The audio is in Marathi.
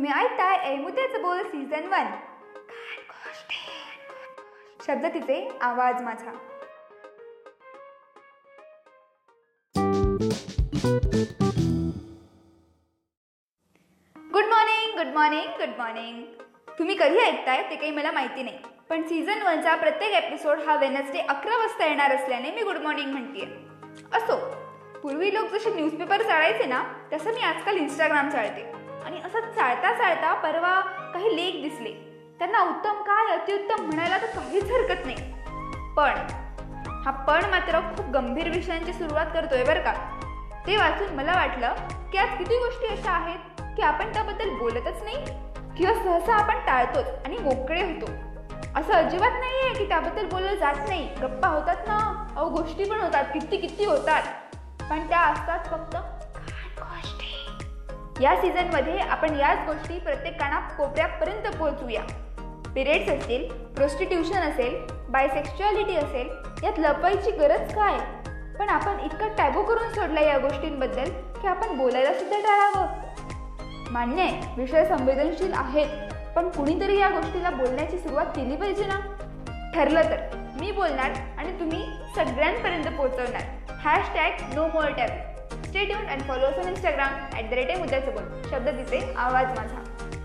तुम्ही ऐकताय ए मुद्द्याचं बोल सीझन वन शब्द तिचे आवाज माझा. Good morning good morning good morning तुम्ही कधी ऐकताय ते काही मला माहिती नाही. पण सीझन वनचा प्रत्येक एपिसोड हा वेनसडे अकरा वाजता येणार असल्याने मी गुड मॉर्निंग म्हणतेय. असो पूर्वी लोक जसे न्यूजपेपर चाळायचे ना तसं मी आजकाल इंस्टाग्राम चाळते आणि असं चाळता चाळता परवा काही लेख दिसले. त्यांना उत्तम काय अतिउत्तम म्हणायला तर काहीच हरकत नाही. पण हा पण मात्र खूप गंभीर विषयांची सुरुवात करतोय बरं का. ते वाचून मला वाटलं की आज किती गोष्टी अशा आहेत की आपण त्याबद्दल बोलतच नाही किंवा सहसा आपण टाळतोच आणि मोकळे होतो. असं अजिबात नाही आहे की त्याबद्दल बोललं जात नाही. गप्पा होतात ना. अहो गोष्टी पण होतात. किती किती होतात. पण त्या असतात फक्त या सीझनमध्ये आपण याच गोष्टी प्रत्येकाना कोपऱ्यापर्यंत पोहोचूया पिरियड्स असतील प्रोस्टिट्यूशन असेल बायसेक्च्युअलिटी असेल यात लपवायची गरज काय? पण आपण इतकं टॅबो करून सोडला या गोष्टींबद्दल की आपण बोलायला सुद्धा टाळावं. मान्य आहे विषय संवेदनशील आहेत पण कुणीतरी या गोष्टीला बोलण्याची सुरुवात केली पाहिजे ना? ठरलं तर. मी बोलणार आणि तुम्ही सगळ्यांपर्यंत पोहोचवणार. Hashtag no more tab stay tune and follow on Instagram at the rate मुद्द्याचं मुद्द्यासोबत शब्द तिचे आवाज माझा